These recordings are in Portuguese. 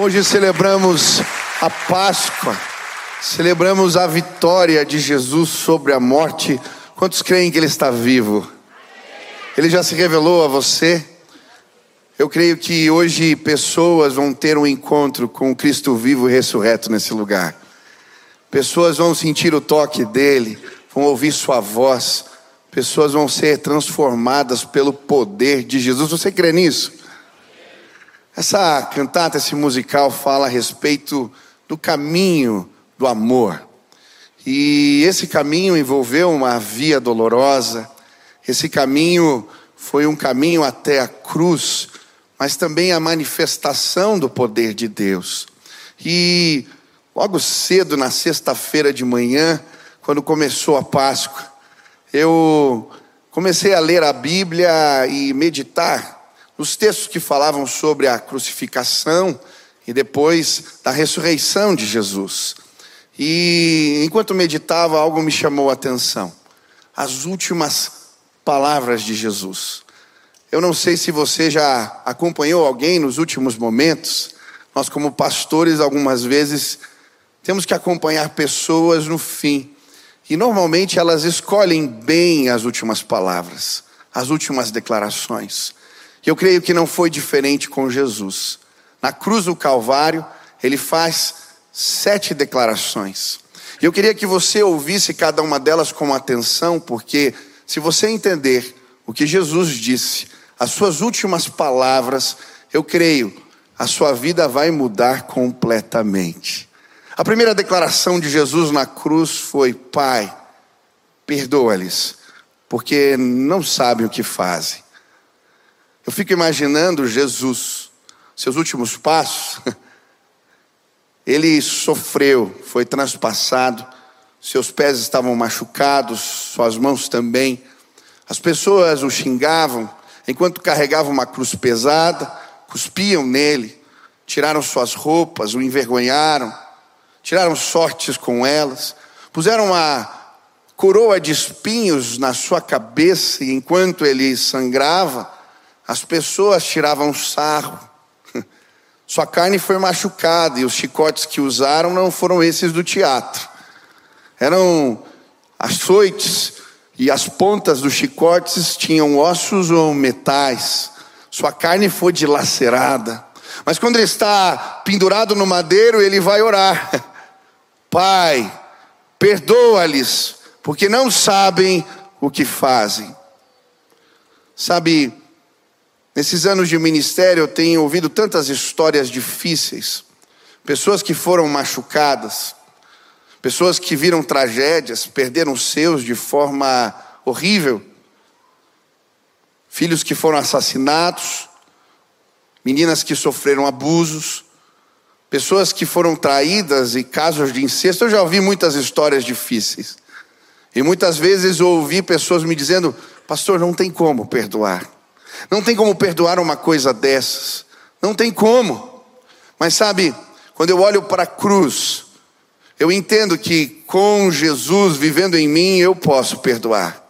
Hoje celebramos a Páscoa, celebramos a vitória de Jesus sobre a morte. Quantos creem que Ele está vivo? Ele já se revelou a você? Eu creio que hoje pessoas vão ter um encontro com Cristo vivo e ressurreto nesse lugar. Pessoas vão sentir o toque dele, vão ouvir sua voz, pessoas vão ser transformadas pelo poder de Jesus. Você crê nisso? Essa cantata, esse musical fala a respeito do caminho do amor. E esse caminho envolveu uma via dolorosa, esse caminho foi um caminho até a cruz, mas também a manifestação do poder de Deus. E logo cedo, na sexta-feira de manhã, quando começou a Páscoa, eu comecei a ler a Bíblia e meditar os textos que falavam sobre a crucificação e depois da ressurreição de Jesus. E enquanto meditava, algo me chamou a atenção. As últimas palavras de Jesus. Eu não sei se você já acompanhou alguém nos últimos momentos. Nós, como pastores, algumas vezes temos que acompanhar pessoas no fim. E normalmente elas escolhem bem as últimas palavras, as últimas declarações. Eu creio que não foi diferente com Jesus. Na cruz do Calvário, ele faz sete declarações. E eu queria que você ouvisse cada uma delas com atenção, porque se você entender o que Jesus disse, as suas últimas palavras, eu creio, a sua vida vai mudar completamente. A primeira declaração de Jesus na cruz foi: Pai, perdoa-lhes, porque não sabem o que fazem. Eu fico imaginando Jesus, seus últimos passos. Ele sofreu, foi transpassado, seus pés estavam machucados, suas mãos também. As pessoas o xingavam, enquanto carregavam uma cruz pesada, cuspiam nele, tiraram suas roupas, o envergonharam, tiraram sortes com elas, puseram uma coroa de espinhos na sua cabeça, e enquanto ele sangrava, as pessoas tiravam sarro. Sua carne foi machucada e os chicotes que usaram não foram esses do teatro. Eram açoites e as pontas dos chicotes tinham ossos ou metais. Sua carne foi dilacerada. Mas quando ele está pendurado no madeiro, ele vai orar: Pai, perdoa-lhes, porque não sabem o que fazem. Sabe, Nesses anos de ministério eu tenho ouvido tantas histórias difíceis, pessoas que foram machucadas, pessoas que viram tragédias, perderam seus de forma horrível, filhos que foram assassinados, meninas que sofreram abusos, pessoas que foram traídas e casos de incesto. Eu já ouvi muitas histórias difíceis. E muitas vezes ouvi pessoas me dizendo: Pastor, não tem como perdoar. Não tem como perdoar uma coisa dessas. Não tem como. Mas sabe, quando eu olho para a cruz, eu entendo que com Jesus vivendo em mim, eu posso perdoar.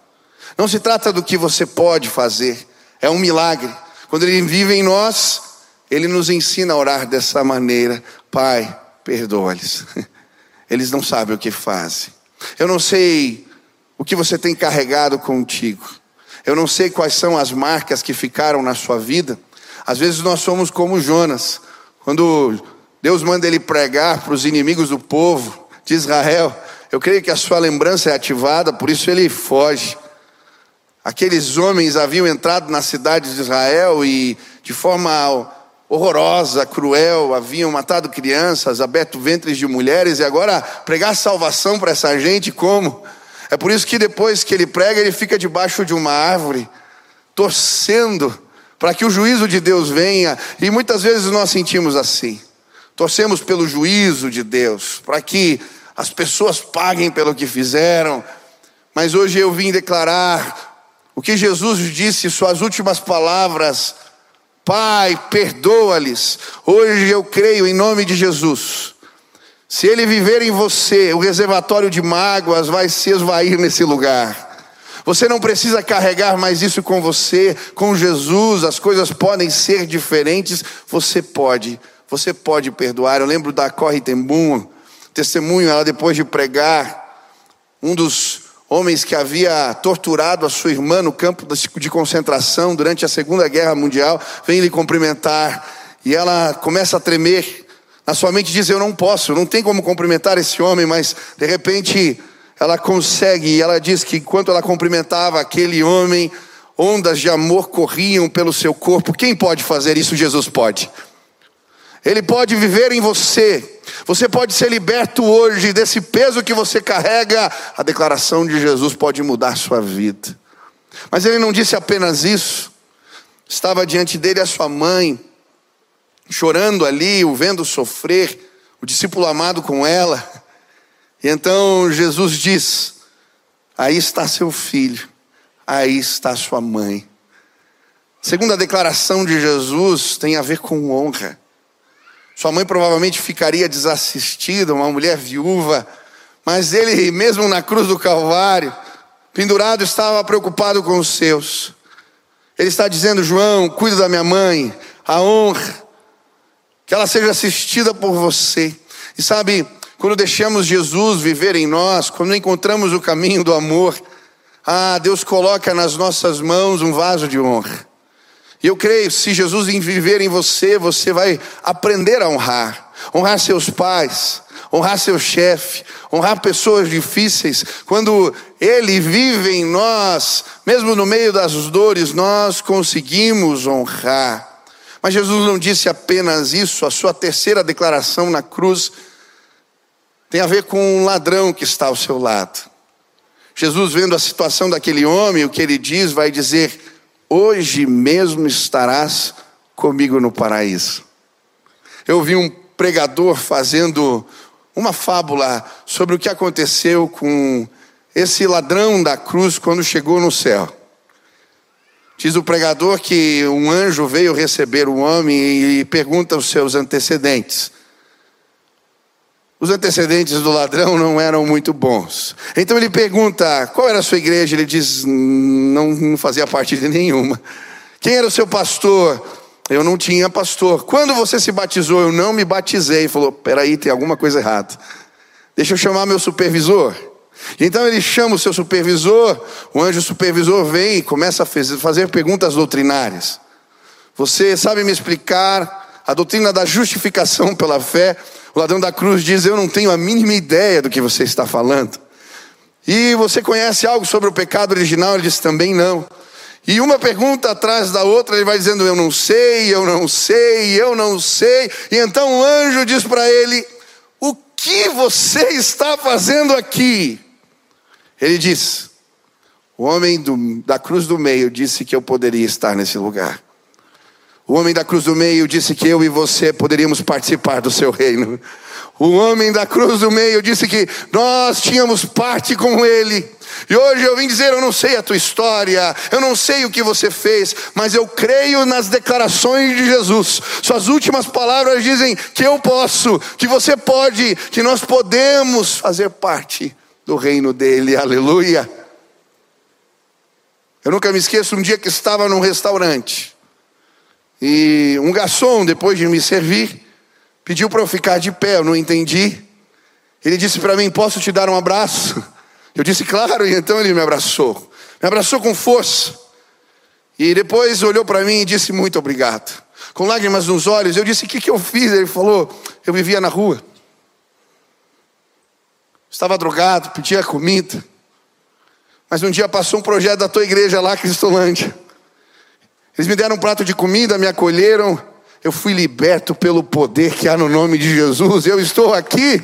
Não se trata do que você pode fazer, é um milagre. Quando Ele vive em nós, Ele nos ensina a orar dessa maneira: Pai, perdoa-lhes. Eles não sabem o que fazem. Eu não sei o que você tem carregado contigo. Eu não sei quais são as marcas que ficaram na sua vida. Às vezes nós somos como Jonas, quando Deus manda ele pregar para os inimigos do povo de Israel. Eu creio que a sua lembrança é ativada, por isso ele foge. Aqueles homens haviam entrado na cidade de Israel e, de forma horrorosa, cruel, haviam matado crianças, aberto ventres de mulheres, e agora pregar salvação para essa gente como? É por isso que depois que ele prega, ele fica debaixo de uma árvore, torcendo para que o juízo de Deus venha. E muitas vezes nós sentimos assim. Torcemos pelo juízo de Deus, para que as pessoas paguem pelo que fizeram. Mas hoje eu vim declarar o que Jesus disse, suas últimas palavras: Pai, perdoa-lhes. Hoje eu creio em nome de Jesus se ele viver em você, o reservatório de mágoas vai se esvair nesse lugar. Você não precisa carregar mais isso com você, com Jesus, as coisas podem ser diferentes, você pode você pode perdoar. Eu lembro da Corre Tembum, testemunho, ela depois de pregar, um dos homens que havia torturado a sua irmã no campo de concentração durante a Segunda Guerra Mundial, vem lhe cumprimentar e ela começa a tremer. Na sua mente diz: Eu não posso, não tem como cumprimentar esse homem, mas de repente ela consegue, e ela diz que enquanto ela cumprimentava aquele homem, ondas de amor corriam pelo seu corpo. Quem pode fazer isso? Jesus pode. Ele pode viver em você. Você pode ser liberto hoje desse peso que você carrega. A declaração de Jesus pode mudar sua vida. Mas ele não disse apenas isso. Estava diante dele a sua mãe, chorando ali, o vendo sofrer, o discípulo amado com ela. E então Jesus diz: Aí está seu filho, aí está sua mãe. Segunda declaração de Jesus tem a ver com honra. Sua mãe provavelmente ficaria desassistida, uma mulher viúva, mas ele, mesmo na cruz do Calvário, pendurado, estava preocupado com os seus. Ele está dizendo: João, cuida da minha mãe, a honra, que ela seja assistida por você. E sabe, quando deixamos Jesus viver em nós, quando encontramos o caminho do amor, ah, Deus coloca nas nossas mãos um vaso de honra. E eu creio, se Jesus viver em você, você vai aprender a honrar. Honrar seus pais, honrar seu chefe, honrar pessoas difíceis. Quando Ele vive em nós, mesmo no meio das dores, nós conseguimos honrar. Mas Jesus não disse apenas isso, a sua terceira declaração na cruz tem a ver com um ladrão que está ao seu lado. Jesus, vendo a situação daquele homem, o que ele diz, vai dizer: Hoje mesmo estarás comigo no paraíso. Eu vi um pregador fazendo uma fábula sobre o que aconteceu com esse ladrão da cruz quando chegou no céu. Diz o pregador que um anjo veio receber o homem e pergunta os seus antecedentes. Os antecedentes do ladrão não eram muito bons. Então ele pergunta: qual era a sua igreja? Ele diz: não, não fazia parte de nenhuma. Quem era o seu pastor? Eu não tinha pastor. Quando você se batizou? Eu não me batizei. Ele falou: peraí, tem alguma coisa errada. Deixa eu chamar meu supervisor. Então ele chama o seu supervisor, o anjo supervisor vem e começa a fazer perguntas doutrinárias. Você sabe me explicar a doutrina da justificação pela fé? O ladrão da cruz diz: Eu não tenho a mínima ideia do que você está falando. E você conhece algo sobre o pecado original? Ele diz: Também não. E uma pergunta atrás da outra, ele vai dizendo: Eu não sei, eu não sei, eu não sei. E então o anjo diz para ele: O que você está fazendo aqui? Ele diz: O homem do, da cruz do meio disse que eu poderia estar nesse lugar. O homem da cruz do meio disse que eu e você poderíamos participar do seu reino. O homem da cruz do meio disse que nós tínhamos parte com ele. E hoje eu vim dizer: eu não sei a tua história, eu não sei o que você fez, mas eu creio nas declarações de Jesus. Suas últimas palavras dizem que eu posso, que você pode, que nós podemos fazer parte do reino dele. Aleluia. Eu nunca me esqueço um dia que estava num restaurante. E um garçom, depois de me servir, pediu para eu ficar de pé, eu não entendi. Ele disse para mim: Posso te dar um abraço? Eu disse: Claro, e então ele me abraçou. Me abraçou com força. E depois olhou para mim e disse: Muito obrigado. Com lágrimas nos olhos, eu disse: O que, que eu fiz? Ele falou: Eu vivia na rua. Estava drogado, pedia comida. Mas um dia passou um projeto da tua igreja lá, Cristolândia. Eles me deram um prato de comida, me acolheram. Eu fui liberto pelo poder que há no nome de Jesus. Eu estou aqui.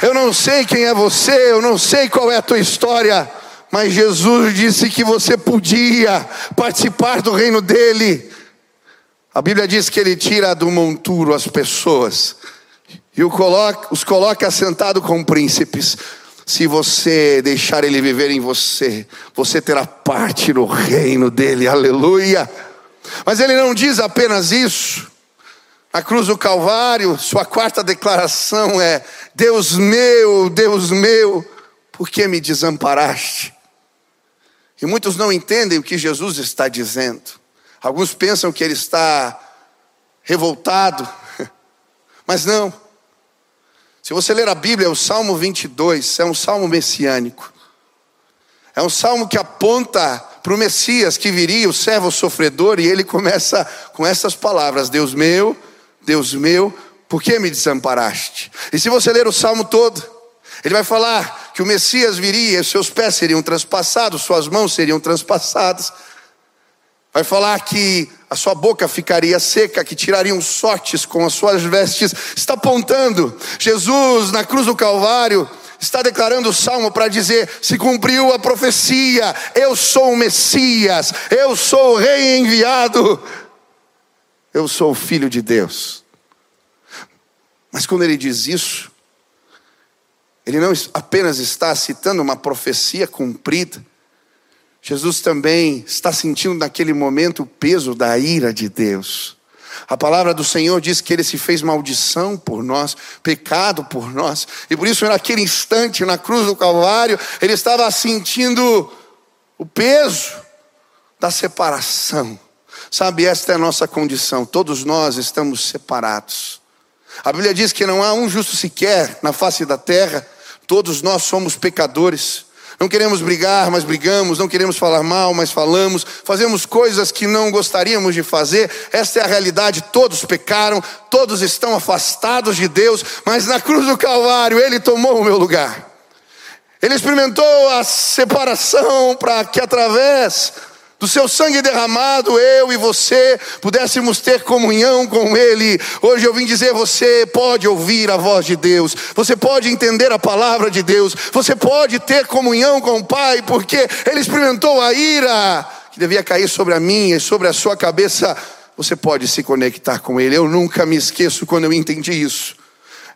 Eu não sei quem é você, eu não sei qual é a tua história, mas Jesus disse que você podia participar do reino dele. A Bíblia diz que ele tira do monturo as pessoas e os coloca sentado com príncipes. Se você deixar Ele viver em você, você terá parte no reino dele, aleluia. Mas Ele não diz apenas isso. A cruz do Calvário, sua quarta declaração é: Deus meu, Deus meu, por que me desamparaste? E muitos não entendem o que Jesus está dizendo. Alguns pensam que ele está revoltado, mas não. Se você ler a Bíblia, o Salmo 22 é um salmo messiânico. É um salmo que aponta para o Messias que viria, o servo sofredor, e ele começa com essas palavras: Deus meu, Deus meu, por que me desamparaste? E se você ler o salmo todo, ele vai falar que o Messias viria, seus pés seriam transpassados, suas mãos seriam transpassadas. Vai falar que a sua boca ficaria seca, que tirariam sortes com as suas vestes. Está apontando Jesus na cruz do Calvário está declarando o salmo para dizer: se cumpriu a profecia, eu sou o Messias, eu sou o Rei enviado, eu sou o Filho de Deus. Mas quando ele diz isso, ele não apenas está citando uma profecia cumprida, Jesus também está sentindo naquele momento o peso da ira de Deus. A palavra do Senhor diz que ele se fez maldição por nós, pecado por nós. E por isso, naquele instante, na cruz do Calvário, ele estava sentindo o peso da separação. Sabe, esta é a nossa condição. Todos nós estamos separados. A Bíblia diz que não há um justo sequer na face da terra. Todos nós somos pecadores. Não queremos brigar, mas brigamos. Não queremos falar mal, mas falamos. Fazemos coisas que não gostaríamos de fazer. Esta é a realidade. Todos pecaram, todos estão afastados de Deus. Mas na cruz do Calvário, Ele tomou o meu lugar. Ele experimentou a separação para que através do seu sangue derramado, eu e você pudéssemos ter comunhão com Ele. Hoje eu vim dizer: você pode ouvir a voz de Deus, você pode entender a palavra de Deus, você pode ter comunhão com o Pai, porque Ele experimentou a ira que devia cair sobre a minha e sobre a sua cabeça. Você pode se conectar com Ele. Eu nunca me esqueço quando eu entendi isso.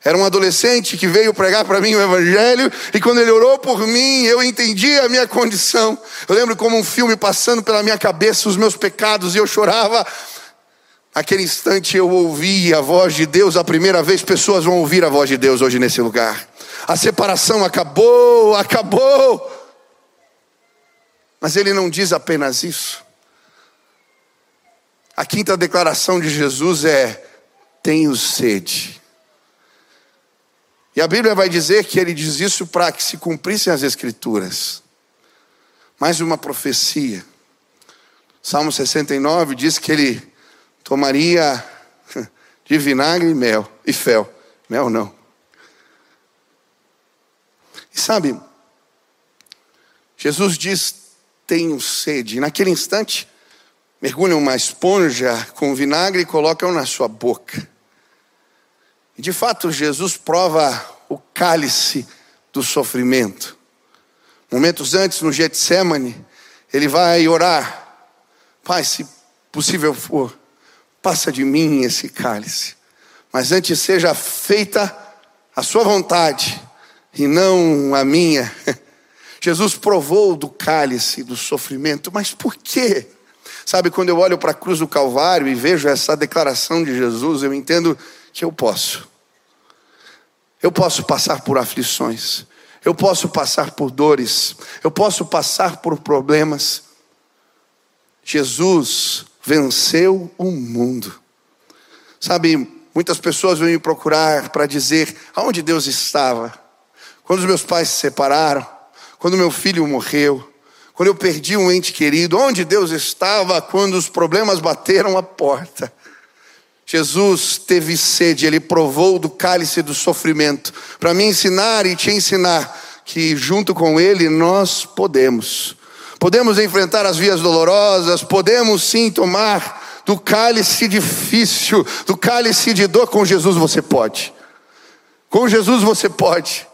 Era um adolescente que veio pregar para mim o Evangelho, e quando ele orou por mim, eu entendi a minha condição. Eu lembro como um filme passando pela minha cabeça, os meus pecados, e eu chorava. Naquele instante eu ouvi a voz de Deus, a primeira vez pessoas vão ouvir a voz de Deus hoje nesse lugar. A separação acabou, acabou. Mas ele não diz apenas isso. A quinta declaração de Jesus é: tenho sede. E a Bíblia vai dizer que ele diz isso para que se cumprissem as Escrituras. Mais uma profecia. Salmo 69 diz que ele tomaria de vinagre e mel, e fel. Mel não. E sabe, Jesus diz: tenho sede. E naquele instante, mergulham uma esponja com vinagre e colocam na sua boca. De fato, Jesus prova o cálice do sofrimento. Momentos antes, no Getsemane, ele vai orar: Pai, se possível for, passa de mim esse cálice, mas antes seja feita a sua vontade e não a minha. Jesus provou do cálice do sofrimento, mas por quê? Sabe, quando eu olho para a cruz do Calvário e vejo essa declaração de Jesus, eu entendo que eu posso. Eu posso passar por aflições, eu posso passar por dores, eu posso passar por problemas. Jesus venceu o mundo. Sabe, muitas pessoas vêm me procurar para dizer aonde Deus estava. Quando os meus pais se separaram, quando meu filho morreu, quando eu perdi um ente querido, onde Deus estava quando os problemas bateram a porta. Jesus teve sede, ele provou do cálice do sofrimento, para me ensinar e te ensinar que junto com ele nós podemos. Podemos enfrentar as vias dolorosas, podemos sim tomar do cálice difícil, do cálice de dor, com Jesus você pode. Com Jesus você pode.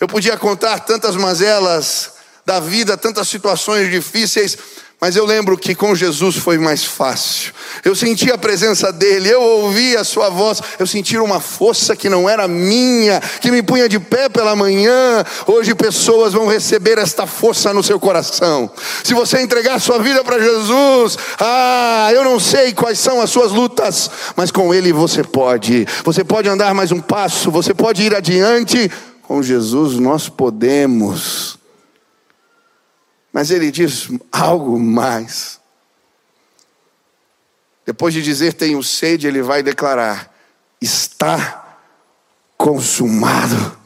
Eu podia contar tantas mazelas da vida, tantas situações difíceis, mas eu lembro que com Jesus foi mais fácil. Eu senti a presença dele, eu ouvi a sua voz, eu senti uma força que não era minha, que me punha de pé pela manhã. Hoje pessoas vão receber esta força no seu coração. Se você entregar sua vida para Jesus, ah, eu não sei quais são as suas lutas, mas com ele você pode. Você pode andar mais um passo, você pode ir adiante. Com Jesus nós podemos. Mas ele diz algo mais. Depois de dizer tenho sede, ele vai declarar: está consumado.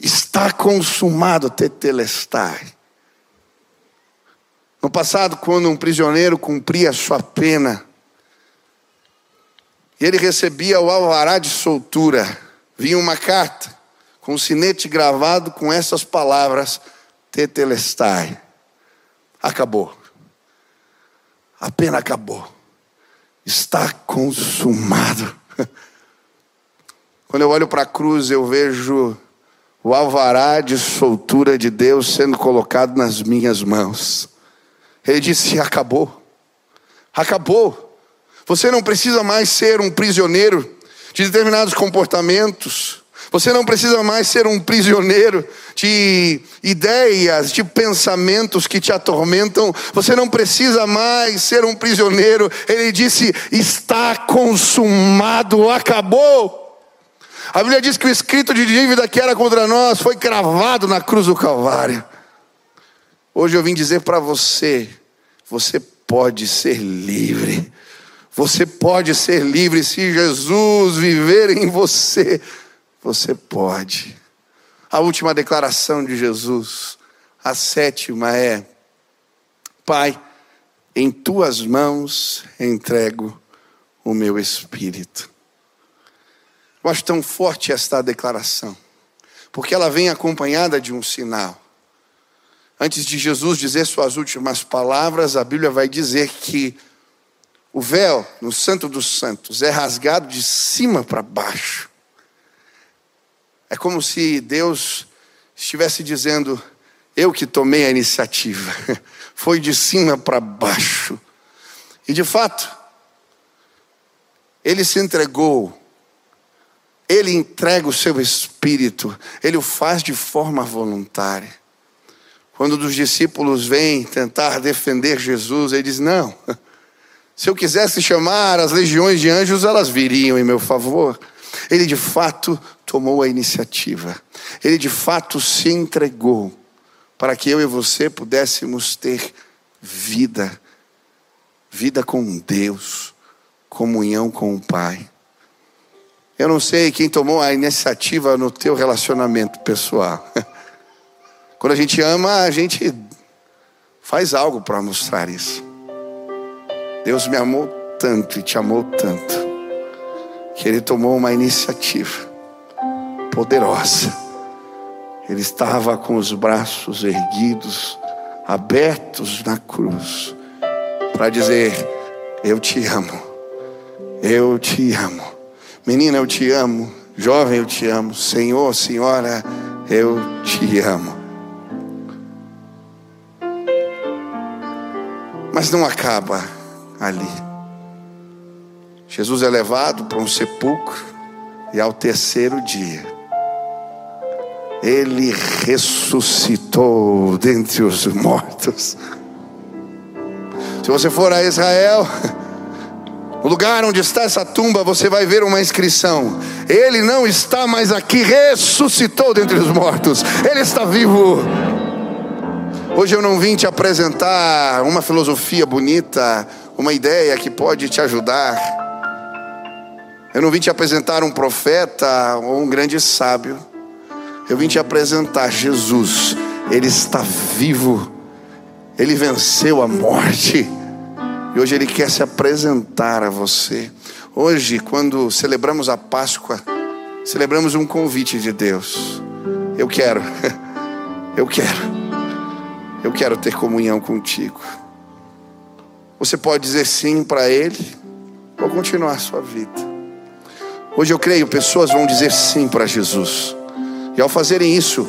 Está consumado, tetelestai. No passado, quando um prisioneiro cumpria sua pena, e ele recebia o alvará de soltura, vinha uma carta com um sinete gravado com essas palavras: Tetelestai. Acabou. A pena acabou. Está consumado. Quando eu olho para a cruz, eu vejo o alvará de soltura de Deus sendo colocado nas minhas mãos. Ele disse: acabou, acabou. Você não precisa mais ser um prisioneiro de determinados comportamentos. Você não precisa mais ser um prisioneiro de ideias, de pensamentos que te atormentam. Você não precisa mais ser um prisioneiro. Ele disse: está consumado, acabou. A Bíblia diz que o escrito de dívida que era contra nós foi cravado na cruz do Calvário. Hoje eu vim dizer para você: você pode ser livre. Você pode ser livre se Jesus viver em você. Você pode. A última declaração de Jesus, a sétima é: Pai, em tuas mãos entrego o meu espírito. Eu acho tão forte esta declaração, porque ela vem acompanhada de um sinal. Antes de Jesus dizer suas últimas palavras, a Bíblia vai dizer que o véu no Santo dos Santos é rasgado de cima para baixo. É como se Deus estivesse dizendo: Eu que tomei a iniciativa. Foi de cima para baixo. E de fato, ele se entregou ele entrega o seu espírito, ele o faz de forma voluntária. Quando os discípulos vêm tentar defender Jesus, ele diz: Não, se eu quisesse chamar as legiões de anjos, elas viriam em meu favor. Ele de fato tomou a iniciativa, ele de fato se entregou para que eu e você pudéssemos ter vida, vida com Deus, comunhão com o Pai. Eu não sei quem tomou a iniciativa no teu relacionamento pessoal. Quando a gente ama, a gente faz algo para mostrar isso. Deus me amou tanto e te amou tanto, que Ele tomou uma iniciativa poderosa. Ele estava com os braços erguidos, abertos na cruz, para dizer: Eu te amo, eu te amo. Menina, eu te amo. Jovem, eu te amo. Senhor, senhora, eu te amo. Mas não acaba ali. Jesus é levado para um sepulcro e ao terceiro dia ele ressuscitou dentre os mortos. Se você for a Israel, o lugar onde está essa tumba, você vai ver uma inscrição. Ele não está mais aqui, ressuscitou dentre os mortos. Ele está vivo. Hoje eu não vim te apresentar uma filosofia bonita, uma ideia que pode te ajudar. Eu não vim te apresentar um profeta ou um grande sábio. Eu vim te apresentar Jesus. Ele está vivo. Ele venceu a morte. E hoje Ele quer se apresentar a você. Hoje, quando celebramos a Páscoa, celebramos um convite de Deus. Eu quero, eu quero, eu quero ter comunhão contigo. Você pode dizer sim para Ele ou continuar a sua vida. Hoje eu creio, pessoas vão dizer sim para Jesus. E ao fazerem isso,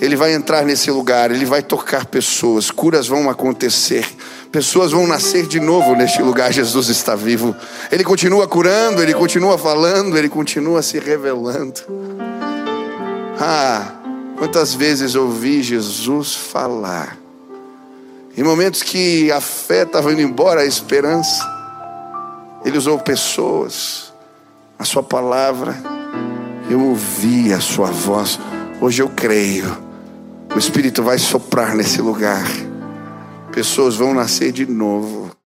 Ele vai entrar nesse lugar, Ele vai tocar pessoas, curas vão acontecer, Pessoas vão nascer de novo neste lugar. Jesus está vivo. Ele continua curando, ele continua falando, ele continua se revelando. Ah, quantas vezes ouvi Jesus falar. Em momentos que a fé estava indo embora, a esperança, ele usou pessoas, a sua palavra, eu ouvi a sua voz. Hoje eu creio O Espírito vai soprar nesse lugar. Pessoas vão nascer de novo.